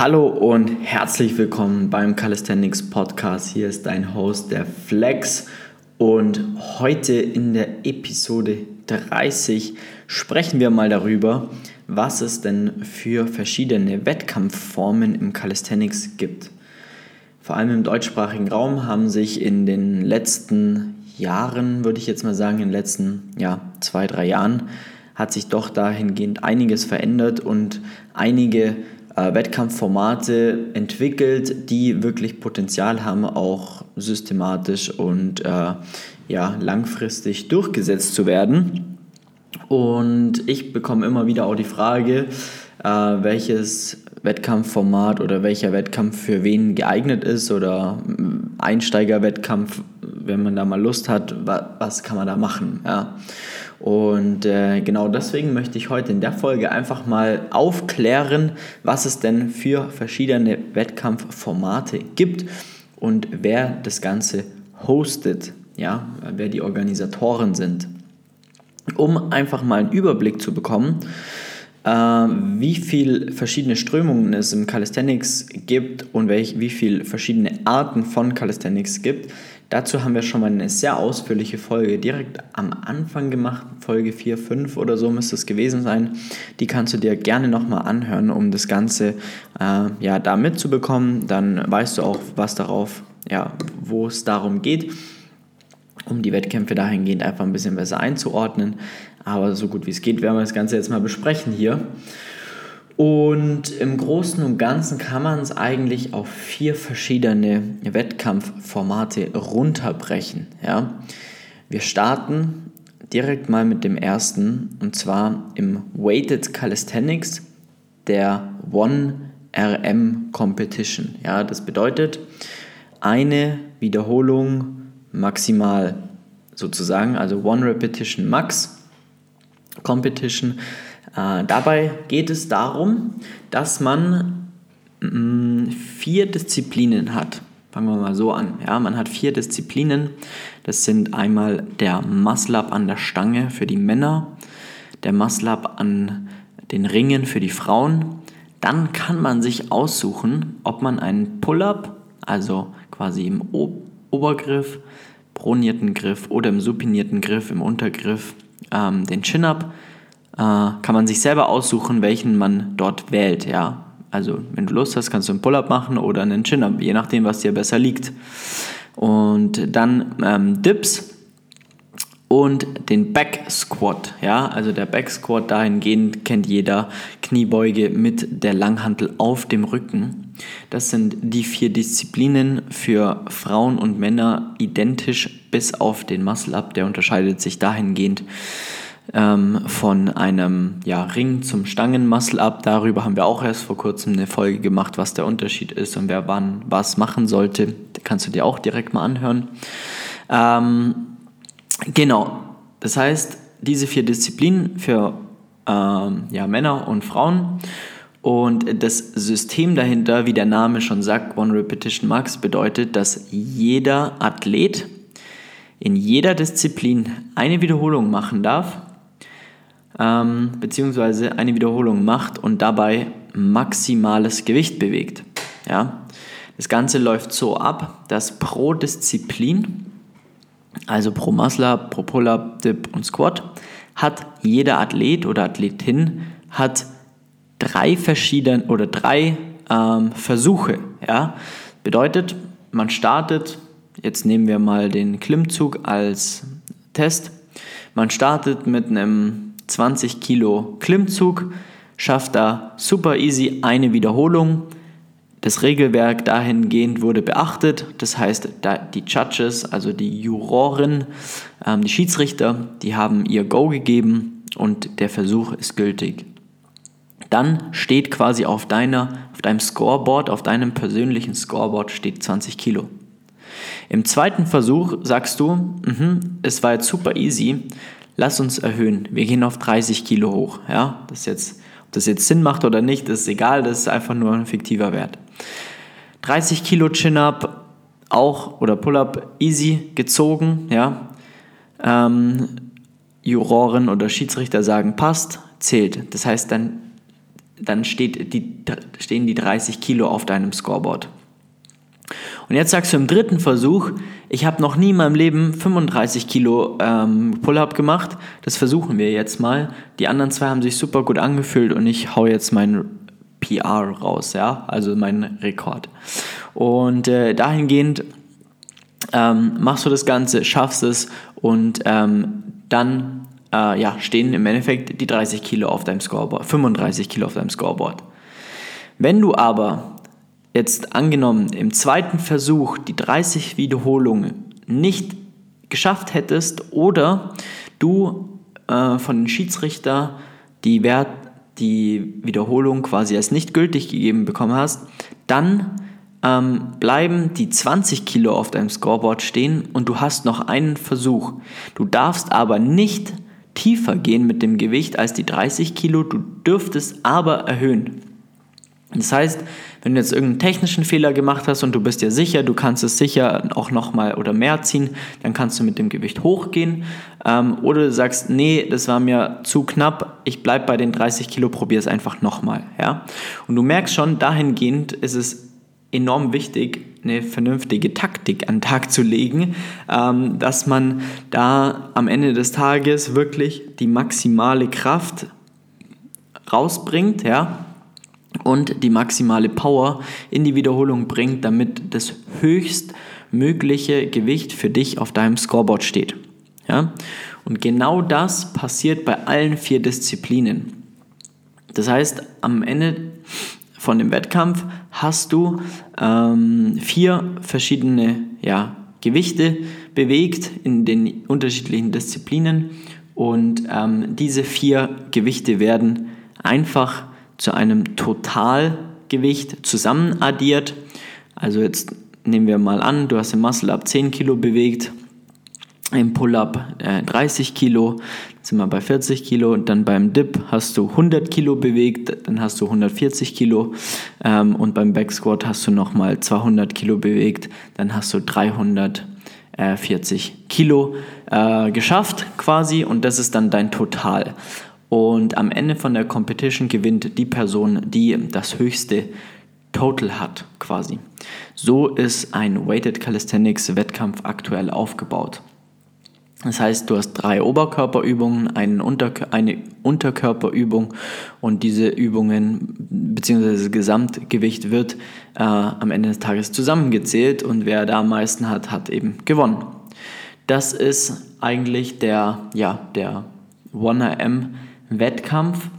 Hallo und herzlich willkommen beim Calisthenics Podcast. Hier ist dein Host, der Flex. Und heute in der Episode 30 sprechen wir mal darüber, was es denn für verschiedene Wettkampfformen im Calisthenics gibt. Vor allem im deutschsprachigen Raum haben sich in den letzten Jahren, würde ich jetzt mal sagen, in den letzten ja, zwei, drei Jahren, hat sich doch dahingehend einiges verändert und einige äh, Wettkampfformate entwickelt, die wirklich Potenzial haben, auch systematisch und äh, ja, langfristig durchgesetzt zu werden. Und ich bekomme immer wieder auch die Frage, äh, welches Wettkampfformat oder welcher Wettkampf für wen geeignet ist oder äh, Einsteigerwettkampf, wenn man da mal Lust hat, was, was kann man da machen. Ja. Und äh, genau deswegen möchte ich heute in der Folge einfach mal aufklären, was es denn für verschiedene Wettkampfformate gibt und wer das Ganze hostet, ja, wer die Organisatoren sind. Um einfach mal einen Überblick zu bekommen, äh, wie viele verschiedene Strömungen es im Calisthenics gibt und welch, wie viele verschiedene Arten von Calisthenics gibt, Dazu haben wir schon mal eine sehr ausführliche Folge direkt am Anfang gemacht, Folge 4, 5 oder so müsste es gewesen sein. Die kannst du dir gerne nochmal anhören, um das Ganze äh, ja, da mitzubekommen. Dann weißt du auch, was darauf, ja, wo es darum geht, um die Wettkämpfe dahingehend einfach ein bisschen besser einzuordnen. Aber so gut wie es geht, werden wir das Ganze jetzt mal besprechen hier. Und im Großen und Ganzen kann man es eigentlich auf vier verschiedene Wettkampfformate runterbrechen. Ja? Wir starten direkt mal mit dem ersten und zwar im Weighted Calisthenics der One RM Competition. Ja, das bedeutet eine Wiederholung maximal sozusagen, also One Repetition Max Competition äh, dabei geht es darum, dass man mh, mm, vier Disziplinen hat. Fangen wir mal so an. Ja, man hat vier Disziplinen. Das sind einmal der Muscle-Up an der Stange für die Männer, der Muscle-Up an den Ringen für die Frauen. Dann kann man sich aussuchen, ob man einen Pull-Up, also quasi im o Obergriff, pronierten Griff oder im supinierten Griff, im Untergriff, ähm, den Chin-Up kann man sich selber aussuchen, welchen man dort wählt. Ja? Also wenn du Lust hast, kannst du einen Pull-up machen oder einen Chin-up, je nachdem, was dir besser liegt. Und dann ähm, Dips und den Back Squat. Ja, also der Back Squat dahingehend kennt jeder Kniebeuge mit der Langhantel auf dem Rücken. Das sind die vier Disziplinen für Frauen und Männer identisch bis auf den Muscle Up. Der unterscheidet sich dahingehend ähm, von einem ja, Ring zum Stangen-Muscle-Up. Darüber haben wir auch erst vor kurzem eine Folge gemacht, was der Unterschied ist und wer wann was machen sollte. Da kannst du dir auch direkt mal anhören. Ähm, genau, das heißt, diese vier Disziplinen für ähm, ja, Männer und Frauen. Und das System dahinter, wie der Name schon sagt, One Repetition Max, bedeutet, dass jeder Athlet in jeder Disziplin eine Wiederholung machen darf ähm, beziehungsweise eine Wiederholung macht und dabei maximales Gewicht bewegt. Ja? Das Ganze läuft so ab, dass pro Disziplin, also pro Muscle-Up, pro Pull-Up, Dip und Squat, hat jeder Athlet oder Athletin hat drei verschiedene oder drei ähm, Versuche. Ja? Bedeutet, man startet, jetzt nehmen wir mal den Klimmzug als Test, man startet mit einem 20 Kilo Klimmzug, schafft da super easy eine Wiederholung. Das Regelwerk dahingehend wurde beachtet, das heißt, die Judges, also die Juroren, ähm, die Schiedsrichter, die haben ihr Go gegeben und der Versuch ist gültig. Dann steht quasi auf, deiner, auf deinem Scoreboard, auf deinem persönlichen Scoreboard steht 20 Kilo. Im zweiten Versuch sagst du, mh, es war jetzt super easy, lass uns erhöhen. Wir gehen auf 30 Kilo hoch. Ja, das jetzt, ob das jetzt Sinn macht oder nicht, ist egal, das ist einfach nur ein fiktiver Wert. 30 Kilo Chin-Up auch oder Pull-Up easy gezogen, ja. Ähm, Juroren oder Schiedsrichter sagen passt, zählt. Das heißt, dann dann steht die, stehen die 30 Kilo auf deinem Scoreboard. Und jetzt sagst du im dritten Versuch, ich habe noch nie in meinem Leben 35 Kilo ähm, Pull-up gemacht. Das versuchen wir jetzt mal. Die anderen zwei haben sich super gut angefühlt und ich hau jetzt meinen PR raus, ja, also meinen Rekord. Und äh, dahingehend ähm, machst du das Ganze, schaffst es und ähm, dann äh, ja, stehen im Endeffekt die 30 Kilo auf deinem Scoreboard, 35 Kilo auf deinem Scoreboard. Wenn du aber jetzt angenommen im zweiten Versuch die 30 Wiederholungen nicht geschafft hättest oder du äh, von den Schiedsrichter die, Wert, die Wiederholung quasi als nicht gültig gegeben bekommen hast, dann ähm, bleiben die 20 Kilo auf deinem Scoreboard stehen und du hast noch einen Versuch. Du darfst aber nicht tiefer gehen mit dem Gewicht als die 30 Kilo, du dürftest aber erhöhen. Das heißt, wenn du jetzt irgendeinen technischen Fehler gemacht hast und du bist dir sicher, du kannst es sicher auch nochmal oder mehr ziehen, dann kannst du mit dem Gewicht hochgehen. Ähm, oder du sagst, nee, das war mir zu knapp, ich bleibe bei den 30 Kilo, probier es einfach nochmal. Ja? Und du merkst schon, dahingehend ist es enorm wichtig, eine vernünftige Taktik an den Tag zu legen, ähm, dass man da am Ende des Tages wirklich die maximale Kraft rausbringt, ja, und die maximale Power in die Wiederholung bringt, damit das höchstmögliche Gewicht für dich auf deinem Scoreboard steht. Ja? Und genau das passiert bei allen vier Disziplinen. Das heißt, am Ende von dem Wettkampf hast du ähm, vier verschiedene ja, Gewichte bewegt in den unterschiedlichen Disziplinen und ähm, diese vier Gewichte werden einfach zu einem Totalgewicht zusammen addiert. Also jetzt nehmen wir mal an, du hast im Muscle-Up 10 Kilo bewegt, im Pull-Up äh, 30 Kilo, sind wir bei 40 Kilo dann beim Dip hast du 100 Kilo bewegt, dann hast du 140 Kilo ähm, und beim Back Squat hast du nochmal 200 Kilo bewegt, dann hast du 340 Kilo äh, geschafft quasi und das ist dann dein Total. Und am Ende von der Competition gewinnt die Person, die das höchste Total hat, quasi. So ist ein Weighted Calisthenics Wettkampf aktuell aufgebaut. Das heißt, du hast drei Oberkörperübungen, eine Unterkörperübung und diese Übungen bzw. das Gesamtgewicht wird äh, am Ende des Tages zusammengezählt und wer da am meisten hat, hat eben gewonnen. Das ist eigentlich der, ja, der 1RM Wettkampf.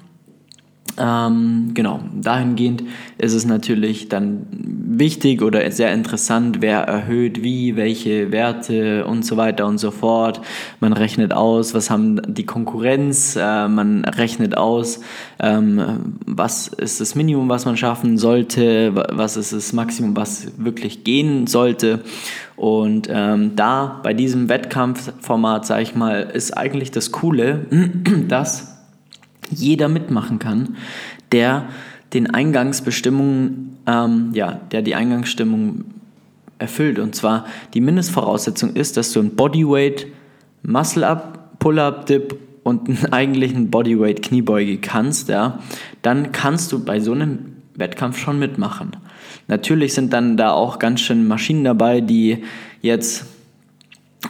Ähm, genau, dahingehend ist es natürlich dann wichtig oder sehr interessant, wer erhöht wie, welche Werte und so weiter und so fort. Man rechnet aus, was haben die Konkurrenz, äh, man rechnet aus, ähm, was ist das Minimum, was man schaffen sollte, was ist das Maximum, was wirklich gehen sollte. Und ähm, da bei diesem Wettkampfformat, sage ich mal, ist eigentlich das Coole, dass jeder mitmachen kann, der den Eingangsbestimmungen, ähm, ja, der die Eingangsstimmung erfüllt. Und zwar die Mindestvoraussetzung ist, dass du ein Bodyweight, Muscle-Up, Pull-Up, Dip und einen eigentlichen Bodyweight Kniebeuge kannst, ja, dann kannst du bei so einem Wettkampf schon mitmachen. Natürlich sind dann da auch ganz schön Maschinen dabei, die jetzt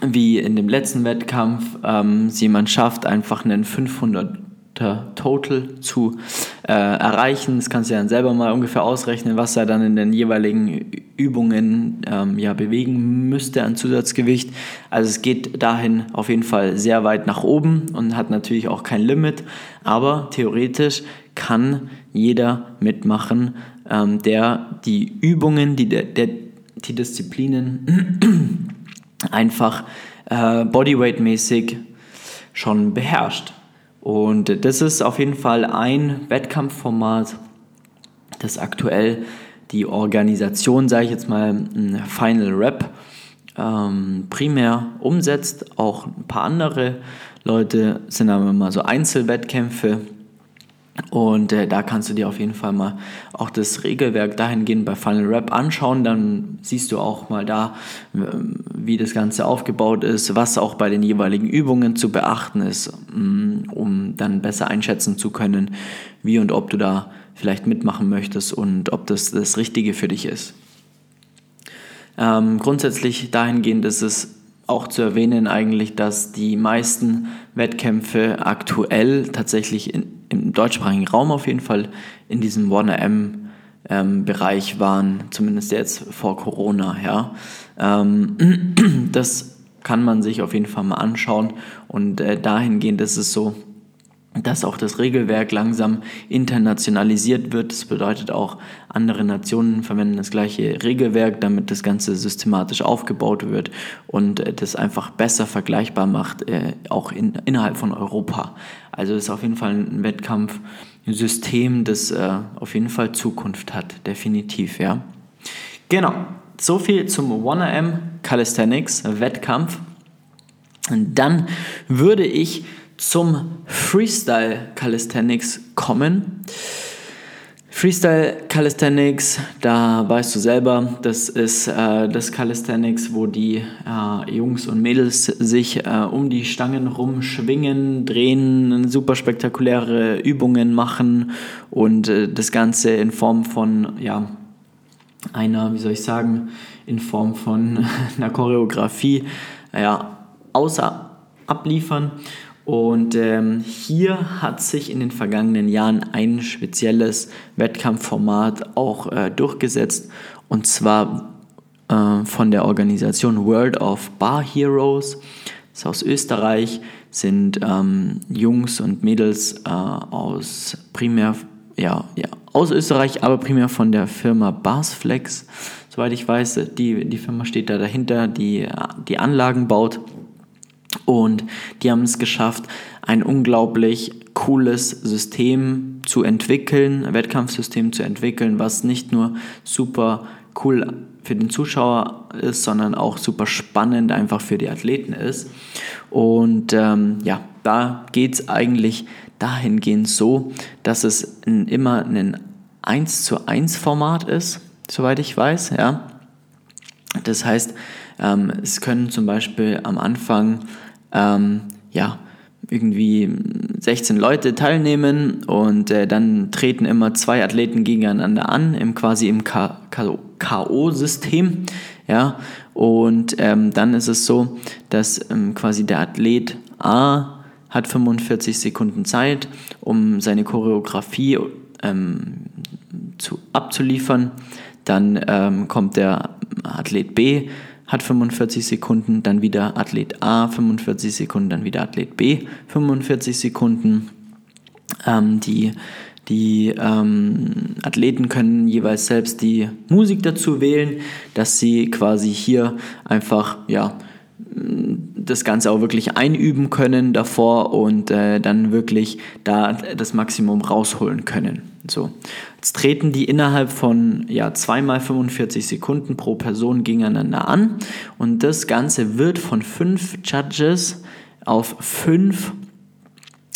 wie in dem letzten Wettkampf ähm, jemand schafft, einfach einen 500 Total zu äh, erreichen. Das kannst du ja dann selber mal ungefähr ausrechnen, was er dann in den jeweiligen Übungen ähm, ja, bewegen müsste an Zusatzgewicht. Also es geht dahin auf jeden Fall sehr weit nach oben und hat natürlich auch kein Limit, aber theoretisch kann jeder mitmachen, ähm, der die Übungen, die, der die Disziplinen einfach äh, Bodyweight-mäßig schon beherrscht. Und das ist auf jeden Fall ein Wettkampfformat, das aktuell die Organisation, sage ich jetzt mal, Final Rap ähm, primär umsetzt. Auch ein paar andere Leute sind aber immer so Einzelwettkämpfe und äh, da kannst du dir auf jeden Fall mal auch das Regelwerk dahingehend bei Final Rap anschauen. Dann siehst du auch mal da, wie das Ganze aufgebaut ist, was auch bei den jeweiligen Übungen zu beachten ist, mm, um dann besser einschätzen zu können, wie und ob du da vielleicht mitmachen möchtest und ob das das Richtige für dich ist. Ähm, grundsätzlich dahingehend ist es auch zu erwähnen eigentlich, dass die meisten Wettkämpfe aktuell tatsächlich in, im deutschsprachigen Raum auf jeden Fall in diesem 1AM ähm, Bereich waren, zumindest jetzt vor Corona. Ja. Ähm, das kann man sich auf jeden Fall mal anschauen und äh, dahingehend ist es so, dass auch das Regelwerk langsam internationalisiert wird. Das bedeutet auch, andere Nationen verwenden das gleiche Regelwerk, damit das Ganze systematisch aufgebaut wird und äh, das einfach besser vergleichbar macht, äh, auch in, innerhalb von Europa. Also ist auf jeden Fall ein Wettkampf, ein System, das äh, auf jeden Fall Zukunft hat, definitiv, ja. Genau, so viel zum 1AM Calisthenics Wettkampf. Und dann würde ich zum Freestyle Calisthenics kommen. Freestyle Calisthenics, da weißt du selber, das ist äh, das Calisthenics, wo die äh, Jungs und Mädels sich äh, um die Stangen rumschwingen, drehen, super spektakuläre Übungen machen und äh, das Ganze in Form von ja, einer, wie soll ich sagen, in Form von einer Choreografie ja, außer abliefern. Und ähm, hier hat sich in den vergangenen Jahren ein spezielles Wettkampfformat auch äh, durchgesetzt. Und zwar äh, von der Organisation World of Bar Heroes. Das ist aus Österreich, sind ähm, Jungs und Mädels äh, aus primär, ja, ja, aus Österreich, aber primär von der Firma Barsflex. Soweit ich weiß, die, die Firma steht da dahinter, die die Anlagen baut. Und die haben es geschafft, ein unglaublich cooles System zu entwickeln, ein Wettkampfsystem zu entwickeln, was nicht nur super cool für den Zuschauer ist, sondern auch super spannend einfach für die Athleten ist. Und ähm, ja, da geht es eigentlich dahingehend so, dass es ein, immer ein 1 zu 1 Format ist, soweit ich weiß. Ja. Das heißt, ähm, es können zum Beispiel am Anfang ähm, ja, irgendwie 16 Leute teilnehmen und äh, dann treten immer zwei Athleten gegeneinander an, im, quasi im K.O.-System. Ja, und ähm, dann ist es so, dass ähm, quasi der Athlet A hat 45 Sekunden Zeit, um seine Choreografie ähm, zu, abzuliefern. Dann ähm, kommt der Athlet B hat 45 Sekunden, dann wieder Athlet A 45 Sekunden, dann wieder Athlet B 45 Sekunden. Ähm, die die ähm, Athleten können jeweils selbst die Musik dazu wählen, dass sie quasi hier einfach ja, das Ganze auch wirklich einüben können davor und äh, dann wirklich da das Maximum rausholen können. So. Jetzt treten die innerhalb von ja, zweimal 45 Sekunden pro Person gegeneinander an und das Ganze wird von fünf Judges auf fünf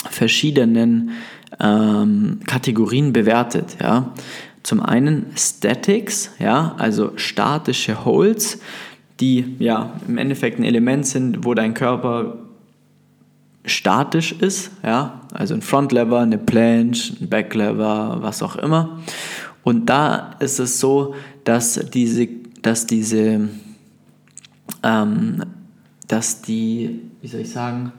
verschiedenen ähm, Kategorien bewertet. Ja. Zum einen Statics, ja, also statische Holds, die ja im Endeffekt ein Element sind, wo dein Körper statisch ist, ja, also ein Front Lever, eine Planche, ein Back Lever, was auch immer. Und da ist es so, dass diese, dass diese, ähm, dass die, wie soll ich sagen,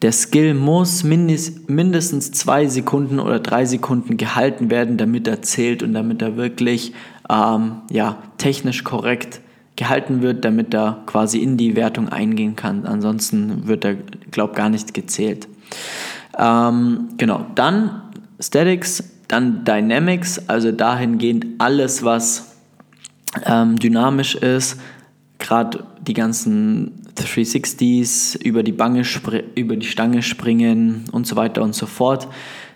der Skill muss mindest, mindestens zwei Sekunden oder drei Sekunden gehalten werden, damit er zählt und damit er wirklich ähm, ja, technisch korrekt gehalten wird, damit er quasi in die Wertung eingehen kann. Ansonsten wird er, glaube gar nicht gezählt. Ähm, genau, dann Statics, dann Dynamics, also dahingehend alles, was ähm, dynamisch ist, gerade die ganzen 360s, über die, Bange über die Stange springen und so weiter und so fort.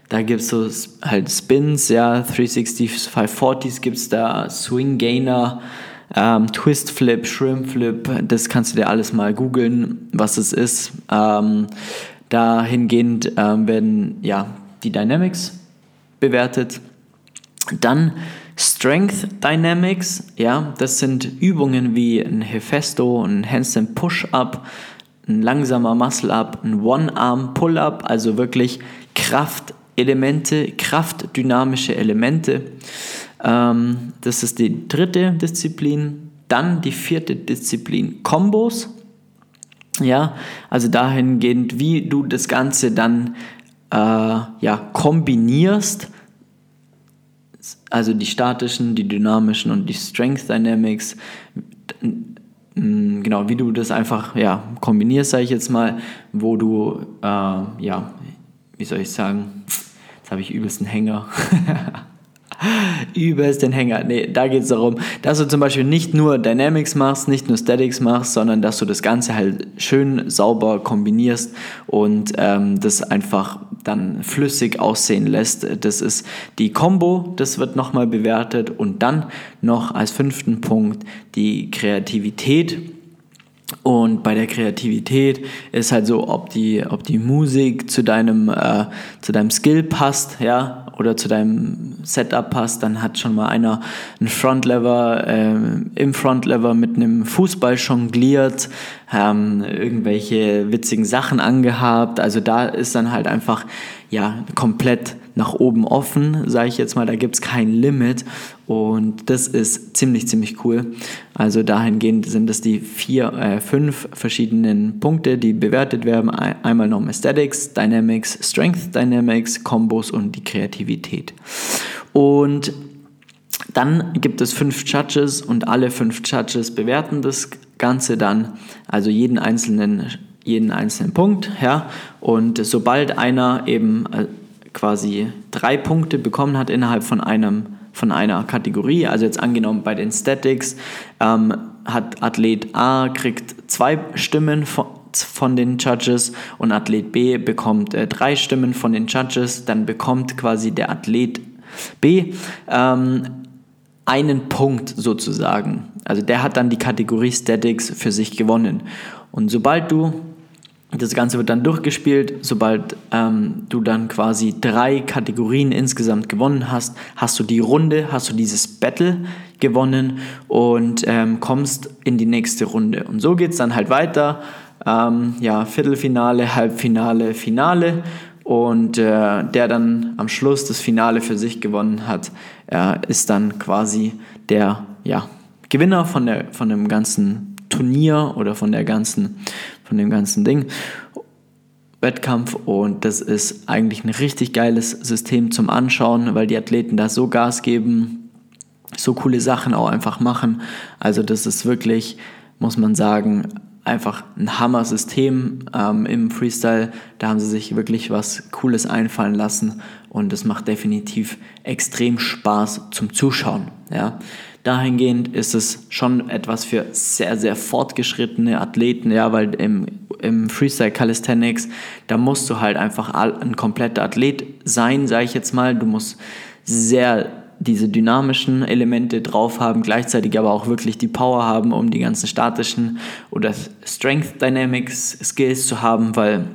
Da gibt es so halt Spins, ja, 360s, 540s gibt es da, Swing Gainer, ähm, Twist Flip, Shrimp Flip, das kannst du dir alles mal googeln, was es ist. Ähm, dahingehend ähm, werden ja, die Dynamics bewertet. Dann Strength Dynamics, ja, das sind Übungen wie ein Hefesto, ein Handstand Push-Up, ein langsamer Muscle-Up, ein One-Arm Pull-Up, also wirklich Kraft Elemente, kraftdynamische Elemente. Ähm, das ist die dritte Disziplin. Dann die vierte Disziplin, Kombos. Ja, also dahingehend, wie du das Ganze dann äh, ja, kombinierst. Also die statischen, die dynamischen und die Strength Dynamics. Genau, wie du das einfach ja, kombinierst, sage ich jetzt mal, wo du, äh, ja, wie soll ich sagen, jetzt habe ich übelst einen Hänger. Übelst den Hänger. Nee, da geht es darum, dass du zum Beispiel nicht nur Dynamics machst, nicht nur Statics machst, sondern dass du das Ganze halt schön sauber kombinierst und ähm, das einfach dann flüssig aussehen lässt. Das ist die Combo, das wird nochmal bewertet und dann noch als fünften Punkt die Kreativität. Und bei der Kreativität ist halt so, ob die, ob die Musik zu deinem, äh, zu deinem Skill passt, ja, oder zu deinem Setup passt, dann hat schon mal einer einen Frontlever äh, im Frontlever mit einem Fußball jongliert, ähm, irgendwelche witzigen Sachen angehabt. Also da ist dann halt einfach ja komplett nach oben offen, sage ich jetzt mal, da gibt es kein Limit und das ist ziemlich, ziemlich cool. Also dahingehend sind es die vier, äh, fünf verschiedenen Punkte, die bewertet werden. Einmal noch Aesthetics, Dynamics, Strength Dynamics, Combos und die Kreativität. Und dann gibt es fünf Judges und alle fünf Judges bewerten das Ganze dann, also jeden einzelnen, jeden einzelnen Punkt. Ja? Und sobald einer eben äh, quasi drei Punkte bekommen hat innerhalb von einem von einer Kategorie. Also jetzt angenommen bei den Statics ähm, hat Athlet A kriegt zwei Stimmen von, von den Judges und Athlet B bekommt äh, drei Stimmen von den Judges. Dann bekommt quasi der Athlet B ähm, einen Punkt sozusagen. Also der hat dann die Kategorie Statics für sich gewonnen. Und sobald du das Ganze wird dann durchgespielt. Sobald ähm, du dann quasi drei Kategorien insgesamt gewonnen hast, hast du die Runde, hast du dieses Battle gewonnen und ähm, kommst in die nächste Runde. Und so geht es dann halt weiter. Ähm, ja, Viertelfinale, Halbfinale, Finale. Und äh, der dann am Schluss das Finale für sich gewonnen hat, äh, ist dann quasi der ja, Gewinner von, der, von dem ganzen Turnier oder von der ganzen von dem ganzen Ding. Wettkampf und das ist eigentlich ein richtig geiles System zum Anschauen, weil die Athleten da so Gas geben, so coole Sachen auch einfach machen. Also das ist wirklich, muss man sagen, einfach ein Hammer-System ähm, im Freestyle. Da haben sie sich wirklich was Cooles einfallen lassen und es macht definitiv extrem Spaß zum Zuschauen. Ja. Dahingehend ist es schon etwas für sehr, sehr fortgeschrittene Athleten, ja, weil im, im Freestyle Calisthenics, da musst du halt einfach ein kompletter Athlet sein, sage ich jetzt mal. Du musst sehr diese dynamischen Elemente drauf haben, gleichzeitig aber auch wirklich die Power haben, um die ganzen statischen oder Strength Dynamics Skills zu haben, weil,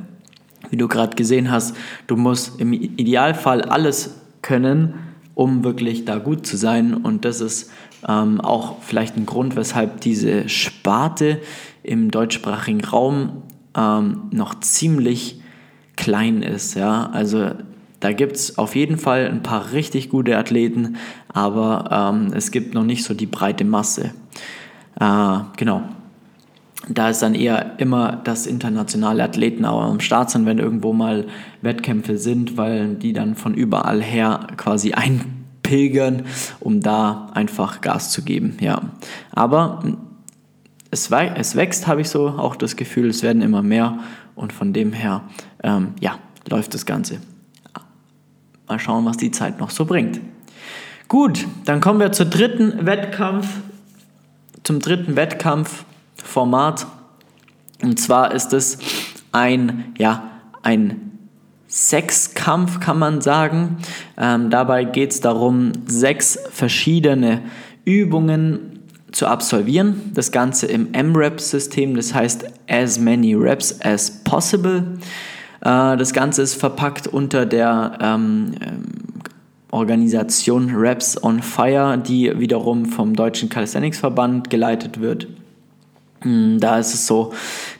wie du gerade gesehen hast, du musst im Idealfall alles können, um wirklich da gut zu sein. Und das ist ähm, auch vielleicht ein Grund, weshalb diese Sparte im deutschsprachigen Raum ähm, noch ziemlich klein ist. Ja? Also da gibt es auf jeden Fall ein paar richtig gute Athleten, aber ähm, es gibt noch nicht so die breite Masse. Äh, genau. Da ist dann eher immer, dass internationale Athleten auch am Start sind, wenn irgendwo mal Wettkämpfe sind, weil die dann von überall her quasi ein pilgern, um da einfach Gas zu geben. Ja. Aber es, es wächst, habe ich so auch das Gefühl, es werden immer mehr und von dem her, ähm, ja, läuft das Ganze. Mal schauen, was die Zeit noch so bringt. Gut, dann kommen wir zur dritten Wettkampf, zum dritten Wettkampfformat. Und zwar ist es ein, ja, ein Sechskampf, kann man sagen. Ähm, dabei geht es darum, sechs verschiedene Übungen zu absolvieren. Das Ganze im M-Rep-System, das heißt as many reps as possible. Äh, das Ganze ist verpackt unter der ähm, ähm Organisation Reps on Fire, die wiederum vom Deutschen Calisthenics Verband geleitet wird. Hm, da ist es so,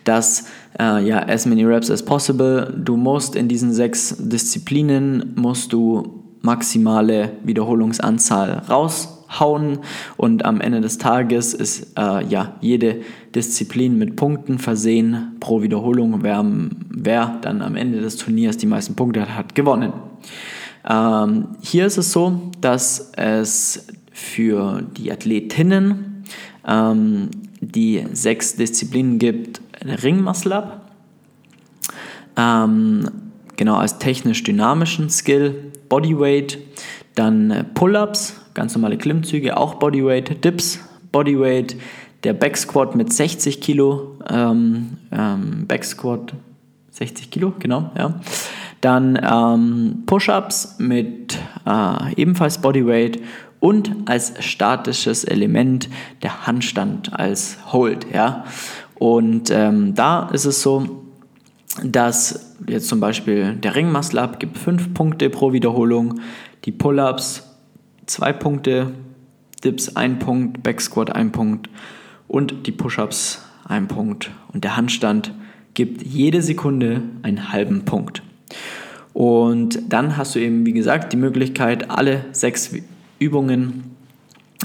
dass äh, ja, as many reps as possible. Du musst in diesen sechs Disziplinen musst du maximale Wiederholungsanzahl raushauen und am Ende des Tages ist äh, ja jede Disziplin mit Punkten versehen pro Wiederholung. Wer, wer dann am Ende des Turniers die meisten Punkte hat, hat gewonnen. Ähm, hier ist es so, dass es für die Athletinnen ähm, die sechs Disziplinen gibt. Ring Muscle Up, ähm, genau als technisch-dynamischen Skill, Bodyweight, dann Pull-Ups, ganz normale Klimmzüge, auch Bodyweight, Dips, Bodyweight, der Back Squat mit 60 Kilo, ähm, ähm, Back Squat 60 Kilo, genau, ja. Dann ähm, Push-Ups mit äh, ebenfalls Bodyweight und als statisches Element der Handstand als Hold, ja. Und ähm, da ist es so, dass jetzt zum Beispiel der Ring Muscle Up gibt 5 Punkte pro Wiederholung, die Pull-Ups 2 Punkte, Dips 1 Punkt, Back Squat 1 Punkt und die Push-Ups 1 Punkt. Und der Handstand gibt jede Sekunde einen halben Punkt. Und dann hast du eben, wie gesagt, die Möglichkeit, alle sechs Übungen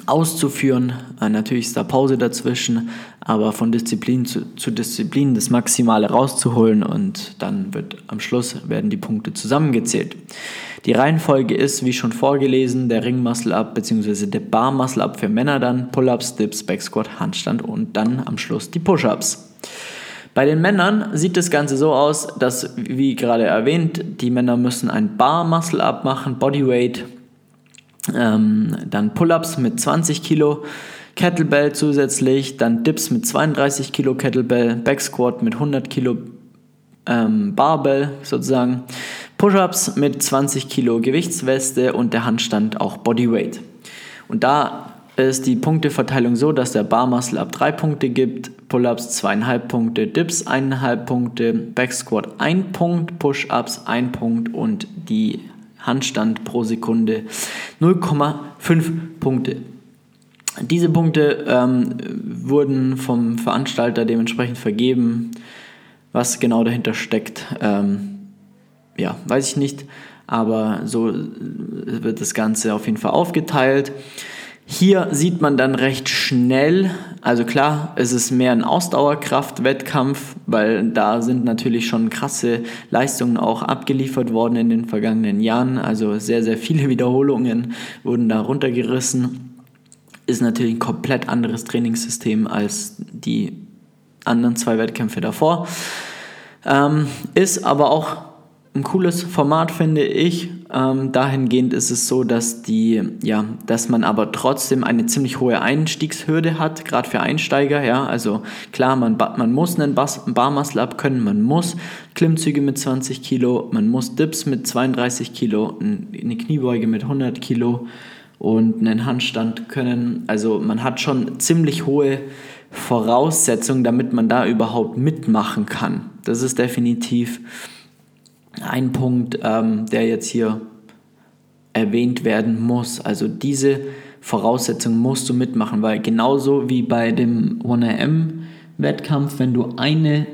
auszuführen. Äh, natürlich ist da Pause dazwischen, aber von Disziplin zu, zu, Disziplin das Maximale rauszuholen und dann wird am Schluss werden die Punkte zusammengezählt. Die Reihenfolge ist, wie schon vorgelesen, der Ring Muscle Up bzw. der Bar Muscle Up für Männer dann, Pull-Ups, Dips, Back Squat, Handstand und dann am Schluss die Push-Ups. Bei den Männern sieht das Ganze so aus, dass, wie gerade erwähnt, die Männer müssen ein Bar Muscle Up machen, Bodyweight, ähm, dann Pull-ups mit 20 Kilo, Kettlebell zusätzlich, dann Dips mit 32 Kilo Kettlebell, Back Squat mit 100 Kilo ähm, Barbell sozusagen, Push-ups mit 20 Kilo Gewichtsweste und der Handstand auch Bodyweight. Und da ist die Punkteverteilung so, dass der Bar Muscle Up 3 Punkte gibt, Pull-ups 2,5 Punkte, Dips 1,5 Punkte, Back Squat 1 Punkt, Push-ups 1 Punkt und die Handstand pro Sekunde 0,5 Punkte. Diese Punkte ähm, wurden vom Veranstalter dementsprechend vergeben. Was genau dahinter steckt, ähm, ja, weiß ich nicht. Aber so wird das Ganze auf jeden Fall aufgeteilt. Hier sieht man dann recht schnell, also klar, es ist mehr ein Ausdauerkraft-Wettkampf, weil da sind natürlich schon krasse Leistungen auch abgeliefert worden in den vergangenen Jahren. Also sehr, sehr viele Wiederholungen wurden da runtergerissen. Ist natürlich ein komplett anderes Trainingssystem als die anderen zwei Wettkämpfe davor. Ähm, ist aber auch ein cooles Format, finde ich. Ähm, dahingehend ist es so, dass die, ja, dass man aber trotzdem eine ziemlich hohe Einstiegshürde hat, gerade für Einsteiger. Ja, also klar, man, man muss einen Barmuscle Up können, man muss Klimmzüge mit 20 Kilo, man muss Dips mit 32 Kilo, eine Kniebeuge mit 100 Kilo und einen Handstand können. Also man hat schon ziemlich hohe Voraussetzungen, damit man da überhaupt mitmachen kann. Das ist definitiv ein Punkt, ähm, der jetzt hier erwähnt werden muss. Also diese Voraussetzung musst du mitmachen, weil genauso wie bei dem 1AM-Wettkampf, wenn du eine,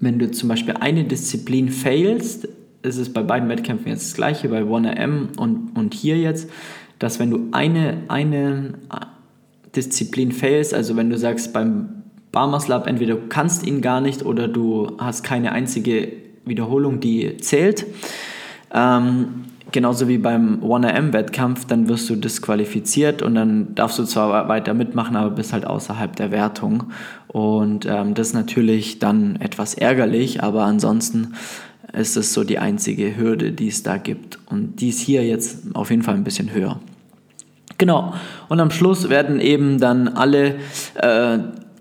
wenn du zum Beispiel eine Disziplin failst, ist es bei beiden Wettkämpfen jetzt das gleiche, bei 1AM und, und hier jetzt, dass wenn du eine, eine Disziplin failst, also wenn du sagst beim Bar Muscle Up, entweder du kannst ihn gar nicht oder du hast keine einzige Wiederholung, die zählt. Ähm, genauso wie beim 1AM-Wettkampf, dann wirst du disqualifiziert und dann darfst du zwar weiter mitmachen, aber bist halt außerhalb der Wertung. Und ähm, das ist natürlich dann etwas ärgerlich, aber ansonsten ist es so die einzige Hürde, die es da gibt. Und die ist hier jetzt auf jeden Fall ein bisschen höher. Genau. Und am Schluss werden eben dann alle äh,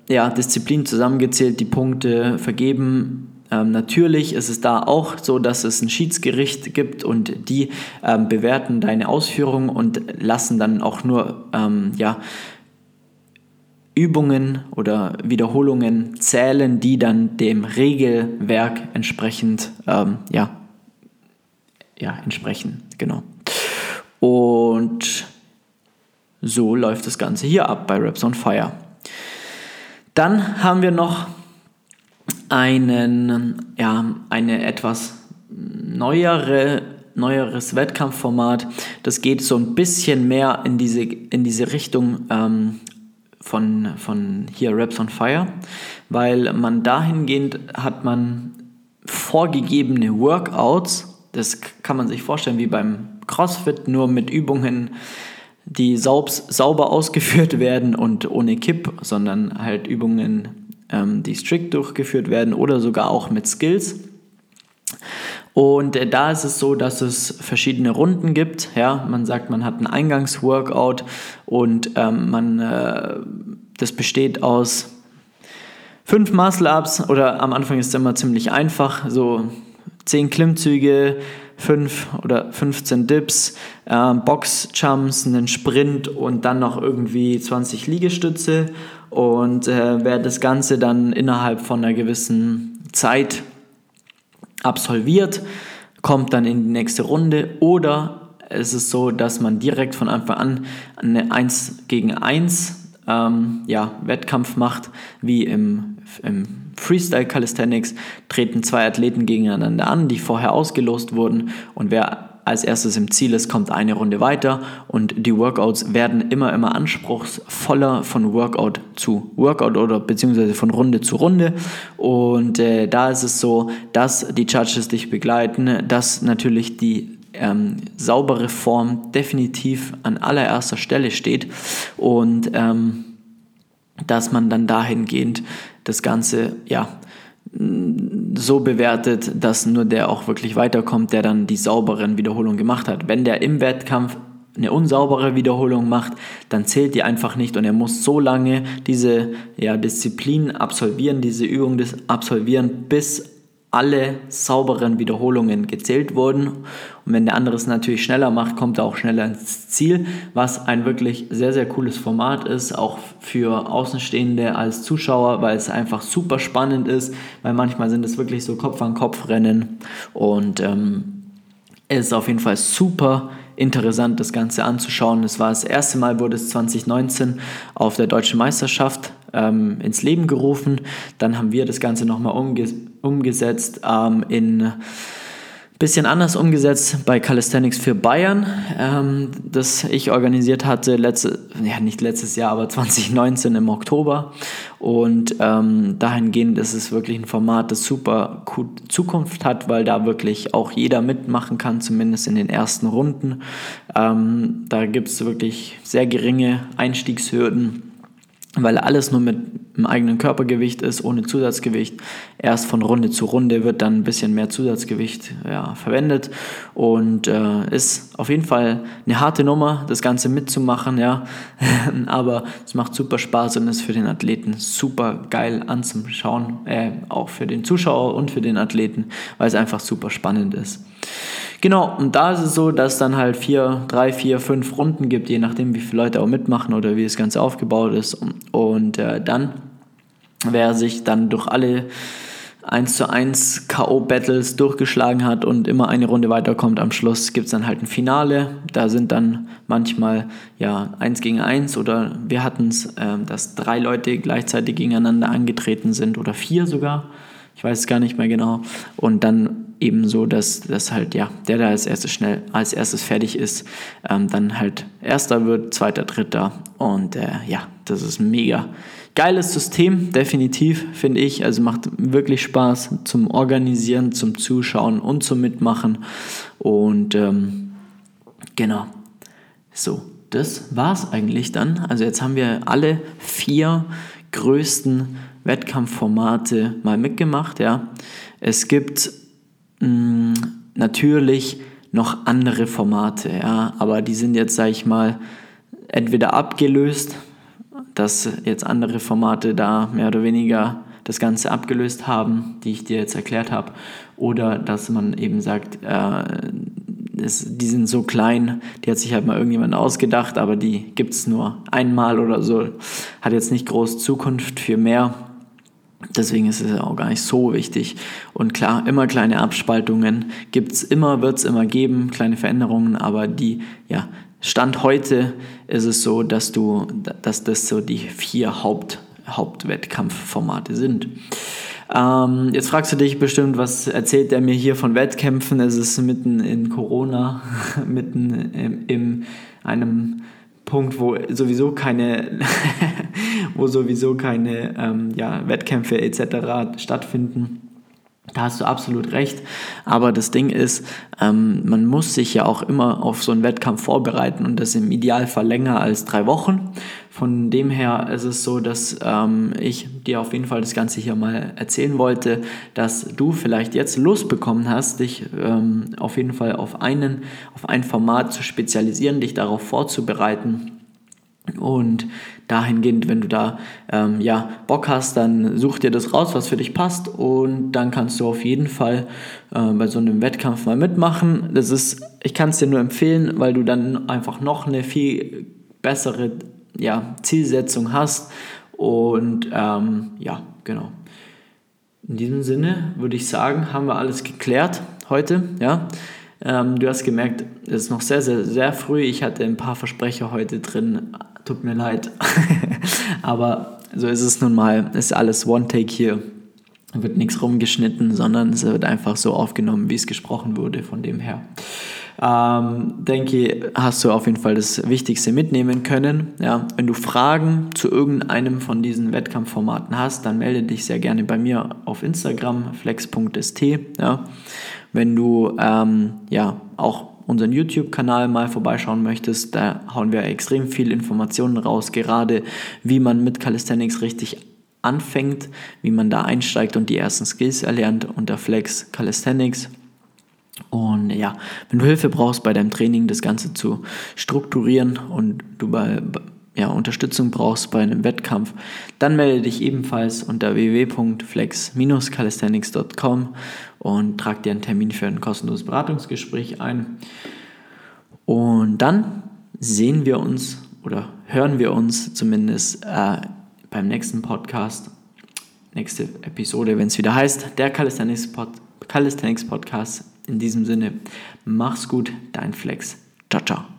ja, Disziplinen zusammengezählt, die Punkte vergeben ähm, natürlich ist es da auch so, dass es ein Schiedsgericht gibt und die ähm, bewerten deine Ausführungen und lassen dann auch nur ähm, ja, Übungen oder Wiederholungen zählen, die dann dem Regelwerk entsprechend ähm, ja, ja, entsprechen. Genau. Und so läuft das Ganze hier ab bei Raps on Fire. Dann haben wir noch einen, ja, eine etwas neuere neueres Wettkampfformat. Das geht so ein bisschen mehr in diese, in diese Richtung ähm, von, von hier Raps on Fire, weil man dahingehend hat man vorgegebene Workouts. Das kann man sich vorstellen wie beim CrossFit, nur mit Übungen, die saubs, sauber ausgeführt werden und ohne Kipp, sondern halt Übungen, die strikt durchgeführt werden oder sogar auch mit Skills. Und äh, da ist es so, dass es verschiedene Runden gibt. Ja, man sagt, man hat einen Eingangsworkout und ähm, man, äh, das besteht aus fünf Muscle-Ups oder am Anfang ist es immer ziemlich einfach, so zehn Klimmzüge, fünf oder 15 Dips, äh, Box-Jumps, einen Sprint und dann noch irgendwie 20 Liegestütze. Und äh, wer das Ganze dann innerhalb von einer gewissen Zeit absolviert, kommt dann in die nächste Runde. Oder es ist so, dass man direkt von Anfang an eine 1 gegen 1 ähm, ja, Wettkampf macht, wie im, im Freestyle Calisthenics treten zwei Athleten gegeneinander an, die vorher ausgelost wurden. Und wer als erstes im Ziel ist, kommt eine Runde weiter und die Workouts werden immer, immer anspruchsvoller von Workout zu Workout oder beziehungsweise von Runde zu Runde. Und äh, da ist es so, dass die Judges dich begleiten, dass natürlich die ähm, saubere Form definitiv an allererster Stelle steht und ähm, dass man dann dahingehend das Ganze ja so bewertet, dass nur der auch wirklich weiterkommt, der dann die sauberen Wiederholungen gemacht hat. Wenn der im Wettkampf eine unsaubere Wiederholung macht, dann zählt die einfach nicht und er muss so lange diese ja, Disziplin absolvieren, diese Übung absolvieren, bis alle sauberen Wiederholungen gezählt wurden. Und wenn der andere es natürlich schneller macht, kommt er auch schneller ins Ziel, was ein wirklich sehr, sehr cooles Format ist, auch für Außenstehende als Zuschauer, weil es einfach super spannend ist, weil manchmal sind es wirklich so Kopf-an-Kopf-Rennen und ähm, es ist auf jeden Fall super interessant, das Ganze anzuschauen. Es war das erste Mal, wurde es 2019 auf der Deutschen Meisterschaft ähm, ins Leben gerufen. Dann haben wir das Ganze nochmal umge umgesetzt ähm, in bisschen anders umgesetzt bei Calisthenics für Bayern, ähm, das ich organisiert hatte, letzte, ja nicht letztes Jahr, aber 2019 im Oktober. Und ähm, dahingehend ist es wirklich ein Format, das super gut Zukunft hat, weil da wirklich auch jeder mitmachen kann, zumindest in den ersten Runden. Ähm, da gibt es wirklich sehr geringe Einstiegshürden weil alles nur mit dem eigenen Körpergewicht ist, ohne Zusatzgewicht. Erst von Runde zu Runde wird dann ein bisschen mehr Zusatzgewicht ja, verwendet und äh, ist auf jeden Fall eine harte Nummer, das Ganze mitzumachen, ja. Aber es macht super Spaß und ist für den Athleten super geil anzuschauen, äh, auch für den Zuschauer und für den Athleten, weil es einfach super spannend ist. Genau, und da ist es so, dass es dann halt vier, drei, vier, fünf Runden gibt, je nachdem, wie viele Leute auch mitmachen oder wie das Ganze aufgebaut ist. Und äh, dann, wer sich dann durch alle 1 zu 1 K.O.-Battles durchgeschlagen hat und immer eine Runde weiterkommt, am Schluss gibt es dann halt ein Finale. Da sind dann manchmal ja 1 gegen 1 oder wir hatten es, äh, dass drei Leute gleichzeitig gegeneinander angetreten sind oder vier sogar. Ich weiß es gar nicht mehr genau. Und dann eben so, dass, dass halt, ja, der, der als erstes schnell, als erstes fertig ist, ähm, dann halt erster wird, zweiter, dritter. Und äh, ja, das ist mega geiles System, definitiv, finde ich. Also macht wirklich Spaß zum Organisieren, zum Zuschauen und zum Mitmachen. Und ähm, genau, so, das war's eigentlich dann. Also jetzt haben wir alle vier größten Wettkampfformate mal mitgemacht, ja. Es gibt mh, mm, natürlich noch andere Formate, ja, aber die sind jetzt, sage ich mal, entweder abgelöst, dass jetzt andere Formate da mehr oder weniger das Ganze abgelöst haben, die ich dir jetzt erklärt habe, oder dass man eben sagt, äh, es, die sind so klein, die hat sich halt mal irgendjemand ausgedacht, aber die gibt es nur einmal oder so, hat jetzt nicht groß Zukunft für mehr. Deswegen ist es auch gar nicht so wichtig. Und klar, immer kleine Abspaltungen gibt es immer, wird es immer geben, kleine Veränderungen, aber die, ja, Stand heute ist es so, dass du, dass das so die vier Haupt, Hauptwettkampfformate sind. Ähm, jetzt fragst du dich bestimmt, was erzählt der mir hier von Wettkämpfen? Es ist mitten in Corona, mitten im, in einem Punkt, wo sowieso keine, wo sowieso keine ähm, ja, Wettkämpfe etc. stattfinden. Da hast du absolut recht. Aber das Ding ist, ähm, man muss sich ja auch immer auf so einen Wettkampf vorbereiten und das im Idealfall länger als drei Wochen. Von dem her ist es so, dass ähm, ich dir auf jeden Fall das Ganze hier mal erzählen wollte, dass du vielleicht jetzt Lust bekommen hast, dich ähm, auf jeden Fall auf einen, auf ein Format zu spezialisieren, dich darauf vorzubereiten und dahingehend, wenn du da ähm, ja, Bock hast, dann such dir das raus, was für dich passt und dann kannst du auf jeden Fall äh, bei so einem Wettkampf mal mitmachen. Das ist, ich kann es dir nur empfehlen, weil du dann einfach noch eine viel bessere ja, Zielsetzung hast und ähm, ja, genau. In diesem Sinne würde ich sagen, haben wir alles geklärt heute, ja. Ähm, du hast gemerkt, es ist noch sehr, sehr, sehr früh. Ich hatte ein paar Versprecher heute drin, Tut mir leid. Aber so ist es nun mal. Ist alles One-Take hier. Wird nichts rumgeschnitten, sondern es wird einfach so aufgenommen, wie es gesprochen wurde. Von dem her. Ähm, denke, hast du auf jeden Fall das Wichtigste mitnehmen können. Ja, wenn du Fragen zu irgendeinem von diesen Wettkampfformaten hast, dann melde dich sehr gerne bei mir auf Instagram flex.st. Ja, wenn du ähm, ja auch unseren YouTube-Kanal mal vorbeischauen möchtest, da hauen wir extrem viel Informationen raus, gerade wie man mit Calisthenics richtig anfängt, wie man da einsteigt und die ersten Skills erlernt unter Flex Calisthenics. Und ja, wenn du Hilfe brauchst bei deinem Training, das Ganze zu strukturieren und du bei, ja, Unterstützung brauchst bei einem Wettkampf, dann melde dich ebenfalls unter www.flex-calisthenics.com und trag dir einen Termin für ein kostenloses Beratungsgespräch ein. Und dann sehen wir uns oder hören wir uns zumindest äh, beim nächsten Podcast, nächste Episode, wenn es wieder heißt, der Calisthenics, Pod Calisthenics Podcast. In diesem Sinne, mach's gut, dein Flex. Ciao, ciao.